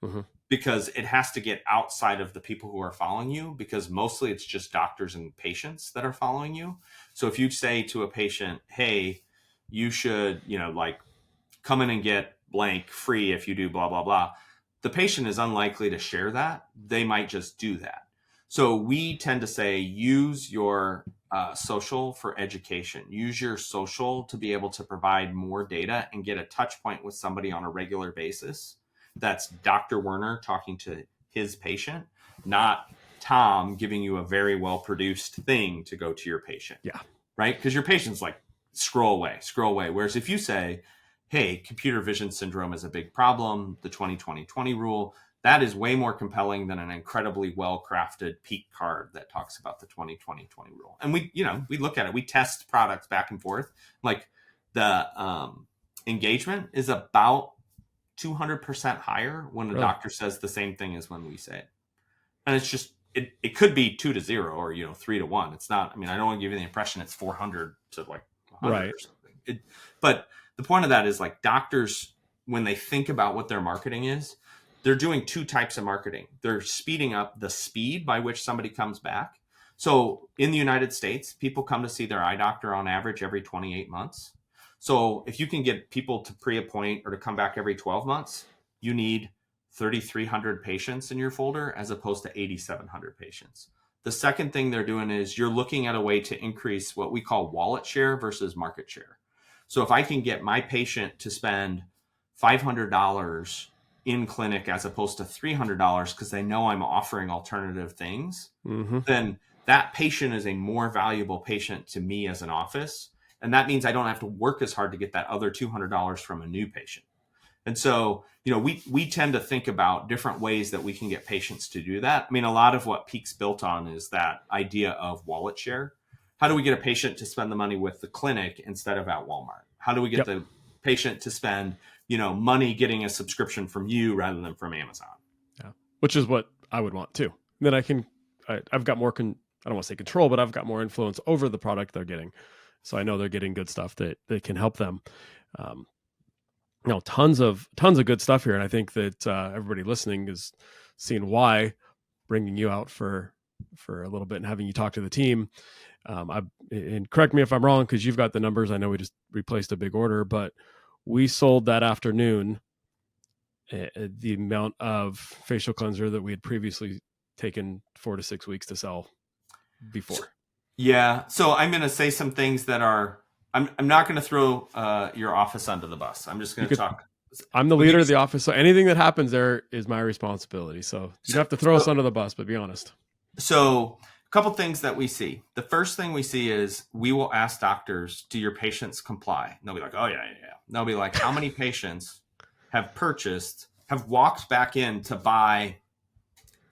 Mhm. Because it has to get outside of the people who are following you, because mostly it's just doctors and patients that are following you. So if you say to a patient, hey, you should, you know, like come in and get blank free if you do blah, blah, blah, the patient is unlikely to share that. They might just do that. So we tend to say use your uh, social for education. Use your social to be able to provide more data and get a touch point with somebody on a regular basis. That's Dr. Werner talking to his patient, not Tom giving you a very well produced thing to go to your patient. Yeah. Right? Because your patient's like, scroll away, scroll away. Whereas if you say, hey, computer vision syndrome is a big problem, the 20 20 20 rule, that is way more compelling than an incredibly well crafted Peeq card that talks about the 20 20 20 rule. And we, you know, we look at it, we test products back and forth. Like the um, engagement is about 200% higher when a Really? doctor says the same thing as when we say it. And it's just, it, it could be two to zero or, you know, three to one. It's not, I mean, I don't want to give you the impression it's 400 to like 100 Right. or something. It, but the point of that is like doctors, when they think about what their marketing is, they're doing two types of marketing. They're speeding up the speed by which somebody comes back. So in the United States, people come to see their eye doctor on average every 28 months. So if you can get people to pre-appoint or to come back every 12 months, you need 3,300 patients in your folder as opposed to 8,700 patients. The second thing they're doing is you're looking at a way to increase what we call wallet share versus market share. So if I can get my patient to spend $500 in clinic as opposed to $300 because they know I'm offering alternative things, Mm-hmm. then that patient is a more valuable patient to me as an office. And that means I don't have to work as hard to get that other $200 from a new patient. And so, you know, we, we tend to think about different ways that we can get patients to do that. I mean, a lot of what Peeq's built on is that idea of wallet share. How do we get a patient to spend the money with the clinic instead of at Walmart? How do we get Yep. the patient to spend, you know, money getting a subscription from you rather than from Amazon? Yeah. Which is what I would want too. Then I can, I, I've got more con. I don't want to say control, but I've got more influence over the product they're getting. So I know they're getting good stuff that that can help them. Um, you know, tons of tons of good stuff here, and I think that uh, everybody listening is seeing why bringing you out for for a little bit and having you talk to the team. Um, I and correct me if I'm wrong because you've got the numbers. I know we just replaced a big order, but we sold that afternoon uh, the amount of facial cleanser that we had previously taken four to six weeks to sell before. Yeah. So I'm going to say some things that are. I'm. I'm not going to throw uh, your office under the bus. I'm just going to talk. I'm the leader of the office, so anything that happens there is my responsibility. So you don't have to throw us under the bus, but be honest. So a couple things that we see. The first thing we see is we will ask doctors, "Do your patients comply?" And they'll be like, "Oh yeah, yeah, yeah." And they'll be like, "How many (laughs) patients have purchased, have walked back in to buy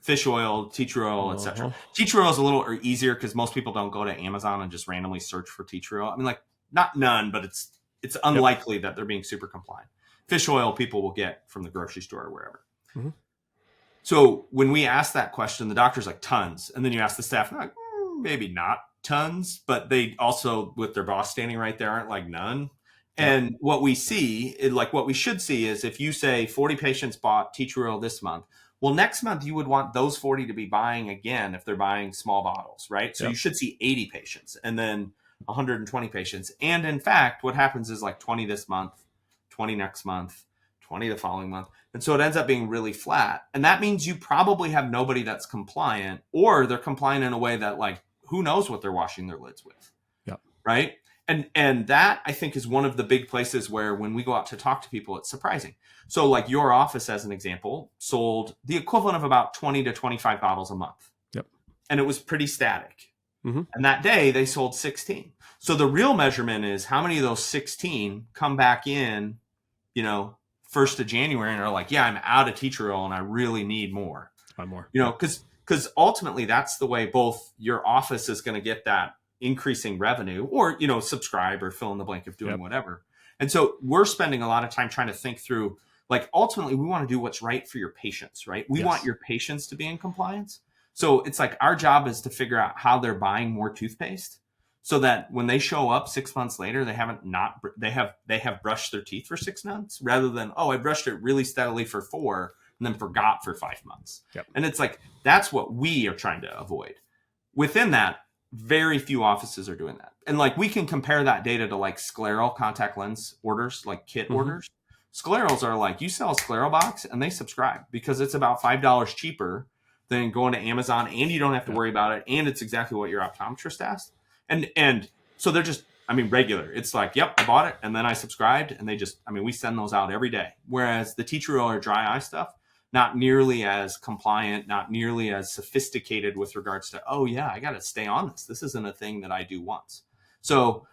fish oil, tea tree oil, etc." Uh-huh. Tea tree oil is a little easier because most people don't go to Amazon and just randomly search for tea tree oil. I mean, like not none, but it's it's unlikely that they're being super compliant. Fish oil people will get from the grocery store or wherever. Mhm. So when we ask that question, the doctor's like tons, and then you ask the staff, like "Mm, maybe not tons, but they also with their boss standing right there aren't like none. And what we see, like what we should see, is if you say 40 patients bought tea tree oil this month, well, next month you would want those 40 to be buying again if they're buying small bottles, right? So Yep. you should see 80 patients and then 120 patients. And in fact, what happens is like 20 this month, 20 next month, 20 the following month. And so it ends up being really flat. And that means you probably have nobody that's compliant or they're compliant in a way that like who knows what they're washing their lids with. Yep. Right? And and that I think is one of the big places where when we go out to talk to people it's surprising. So like your office as an example sold the equivalent of about 20 to 25 bottles a month. Yep. And it was pretty static. Mhm. And that day they sold 16. So the real measurement is how many of those 16 come back in, you know, first of January and are like, yeah, I'm out of tea tree oil and I really need more. Buy more. You know, because because ultimately that's the way both your office is going to get that increasing revenue or you know subscribe or fill in the blank of doing Yep. whatever and so we're spending a lot of time trying to think through like ultimately we want to do what's right for your patients right we Yes. want your patients to be in compliance so it's like our job is to figure out how they're buying more toothpaste so that when they show up six months later, they haven't not they have they have brushed their teeth for six months rather than oh I brushed it really steadily for four and then forgot for five months. Yep. And it's like that's what we are trying to avoid. Within that, very few offices are doing that. And like we can compare that data to like scleral contact lens orders, like kit Mhm. orders. Sclerals are like you sell a scleral box and they subscribe because it's about five dollars cheaper than going to Amazon and you don't have to worry about it and it's exactly what your optometrist asked. And and so they're just I mean regular. It's like, yep, I bought it and then I subscribed and they just I mean we send those out every day. Whereas the teacher or dry eye stuff, not nearly as compliant, not nearly as sophisticated with regards to, oh yeah, I got to stay on this. This isn't a thing that I do once. So,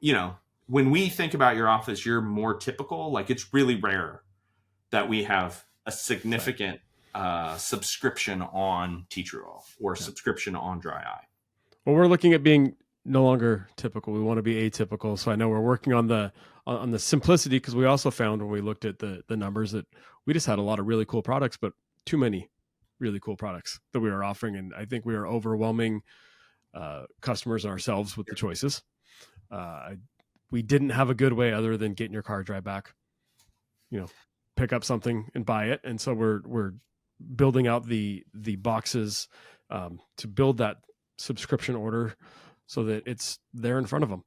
you know, when we think about your office, you're more typical. Like it's really rare that we have a significant uh, subscription on tea tree oil or Yeah. subscription on dry eye. Well, we're looking at being no longer typical. We want to be atypical. So I know we're working on the on the simplicity because we also found when we looked at the the numbers that we just had a lot of really cool products, but too many really cool products that we were offering, and I think we are overwhelming uh, customers and ourselves with the choices. Uh, we didn't have a good way other than getting your car drive back, you know, pick up something and buy it, and so we're we're building out the the boxes um, to build that subscription order so that it's there in front of them.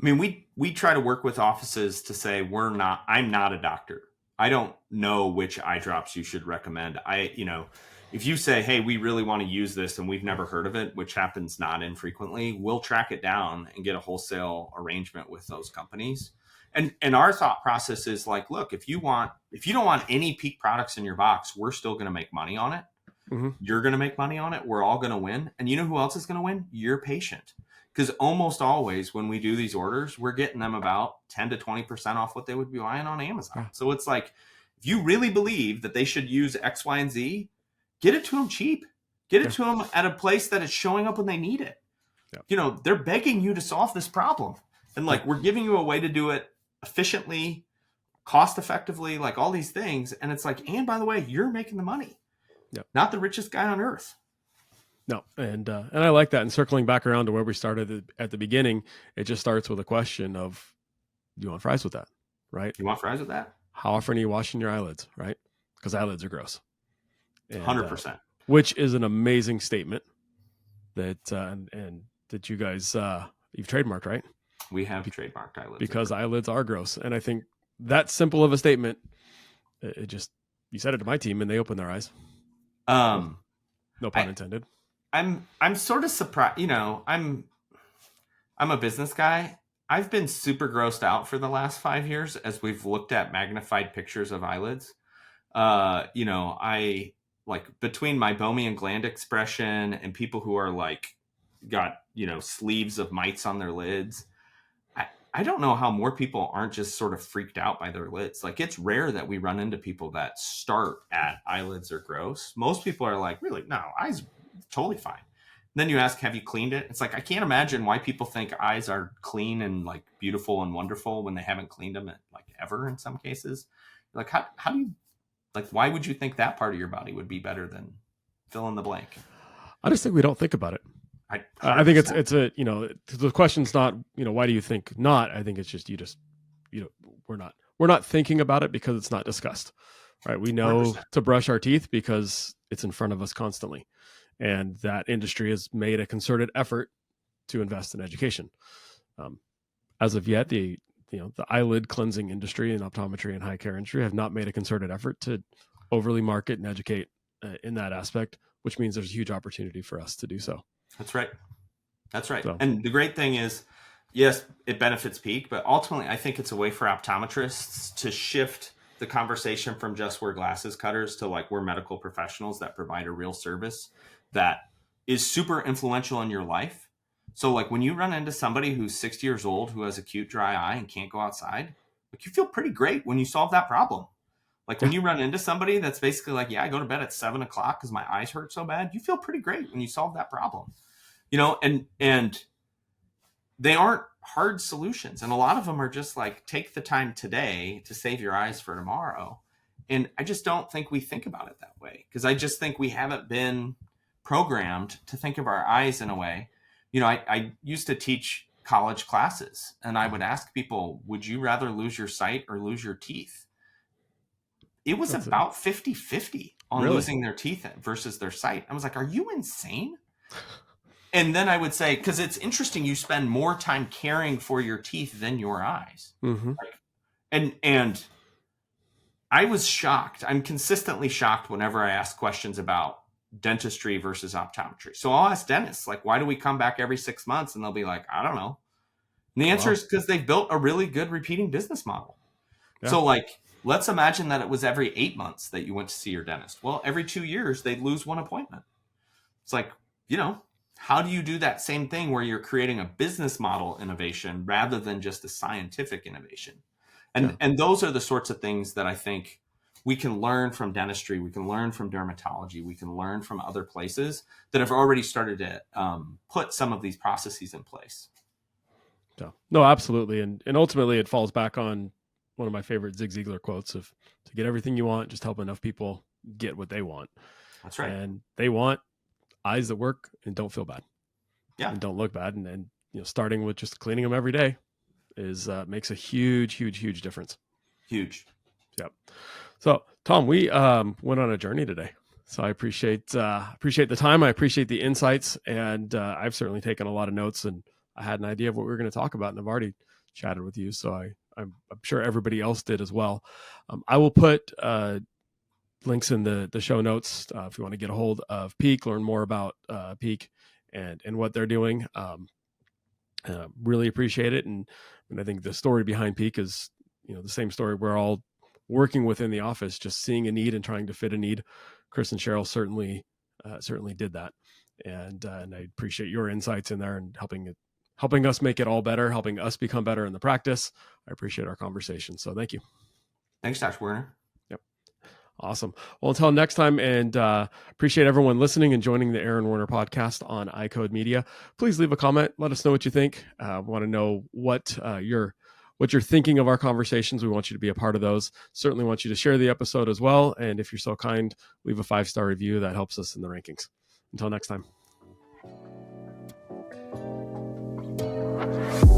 I mean, we we try to work with offices to say we're not. I'm not a doctor. I don't know which eye drops you should recommend. I, you know, if you say, "Hey, we really want to use this and we've never heard of it," which happens not infrequently, we'll track it down and get a wholesale arrangement with those companies. And and our thought process is like, look, if you want, if you don't want any Peeq products in your box, we're still going to make money on it. Mhm. You're going to make money on it. We're all going to win. And you know who else is going to win? Your patient because almost always when we do these orders, we're getting them about 10 to 20% off what they would be buying on Amazon. Yeah. So it's like, if you really believe that they should use X, Y, and Z, get it to them cheap. Get it Yeah. to them at a place that is showing up when they need it. Yeah. You know, they're begging you to solve this problem. And like, we're giving you a way to do it efficiently, cost effectively, like all these things. And it's like, and by the way, you're making the money, Yeah. not the richest guy on earth. No, and uh, and I like that. And circling back around to where we started at- the beginning, it just starts with a question of, do you want fries with that, right? You want fries with that? How often are you washing your eyelids, right? Because eyelids are gross. Uh, 100%. which is an amazing statement that uh, and, and that you guys uh, you've trademarked, right? we have trademarked eyelids. Because eyelids are gross, and I think that simple of a statement, it, it just you said it to my team, and they opened their eyes. Um, No pun I- intended. I'm I'm sort of surprised. You know, I'm I'm a business guy. I've been super grossed out for the last five years as we've looked at magnified pictures of eyelids. Uh, you know, I like between meibomian gland expression and people who are like got you know sleeves of mites on their lids. I don't know how more people aren't just sort of freaked out by their lids. Like it's rare that we run into people that start at eyelids are gross. Most people are like, really, no, eyes totally fine. And then you ask, have you cleaned it? It's like I can't imagine why people think eyes are clean and like beautiful and wonderful when they haven't cleaned them like ever in some cases. Like how how do you like why would you think that part of your body would be better than fill in the blank? I just think we don't think about it. I I think it's it's a you know the question's not you know why do you think not? I think it's just you just you know we're not we're not thinking about it because it's not discussed, right? We know 100%. to brush our teeth because it's in front of us constantly, and that industry has made a concerted effort to invest in education. Um, as of yet, the you know the eyelid cleansing industry and optometry and high care industry have not made a concerted effort to overly market and educate uh, in that aspect, which means there's a huge opportunity for us to do so. That's right. That's right. So- And the great thing is, yes, it benefits Peeq, but ultimately, I think it's a way for optometrists to shift the conversation from just we're glasses cutters to like we're medical professionals that provide a real service that is super influential in your life. So, like when you run into somebody who's 60 years old who has acute dry eye and can't go outside, like you feel pretty great when you solve that problem. Like when you run into somebody that's basically like, yeah, I go to bed at seven o'clock because my eyes hurt so bad. You feel pretty great when you solve that problem you know and and they aren't hard solutions and a lot of them are just like take the time today to save your eyes for tomorrow and i just don't think we think about it that way because i just think we haven't been programmed to think of our eyes in a way you know, I, I used to teach college classes and I would ask people, would you rather lose your sight or lose your teeth? It was That's about 50 50 on really? losing their teeth versus their sight. I was like, are you insane? And then I would say, because it's interesting, you spend more time caring for your teeth than your eyes. Mm-hmm. Like, and, and, I was shocked. I'm consistently shocked whenever I ask questions about dentistry versus optometry. So I'll ask dentists, like, why do we come back every six months? And they'll be like, I don't know. And the answer wow. is because they've built a really good repeating business model. Yeah. So, like, let's imagine that it was every eight months that you went to see your dentist. Well, every two years, they'd lose one appointment. It's like, you know, how do you do that same thing where you're creating a business model innovation rather than just a scientific innovation? And, yeah. and those are the sorts of things that I think we can learn from dentistry, we can learn from dermatology, we can learn from other places that have already started to um, put some of these processes in place. Yeah, no, absolutely, and and ultimately it falls back on one of my favorite Zig Ziglar quotes of to get everything you want, just help enough people get what they want. That's right, and they want eyes that work and don't feel bad, yeah, and don't look bad, and and you know starting with just cleaning them every day is uh, makes a huge, huge, huge difference. Huge. Yep. So, Tom, we um, went on a journey today. So I appreciate uh, appreciate the time. I appreciate the insights, and uh, I've certainly taken a lot of notes, and I had an idea of what we were going to talk about, and I've already chatted with you. So I I'm, I'm sure everybody else did as well. Um, I will put uh, links in the the show notes uh, if you want to get a hold of Peeq, learn more about uh, Peeq and and what they're doing. Um, uh, really appreciate it, and, and I think the story behind Peeq is you know the same story we're all working within the office, just seeing a need and trying to fit a need. Chris and Cheryl certainly uh, certainly did that, and uh, and I appreciate your insights in there and helping it helping us make it all better, helping us become better in the practice. I appreciate our conversation. So thank you. Thanks, Dr. Werner. Yep. Awesome. Well, until next time, and uh, appreciate everyone listening and joining the Aaron Werner podcast on iCode Media. Please leave a comment. Let us know what you think. Uh, want to know what uh, your what you're thinking of our conversations. We want you to be a part of those. Certainly want you to share the episode as well. And if you're so kind, leave a five star review. That helps us in the rankings. Until next time. you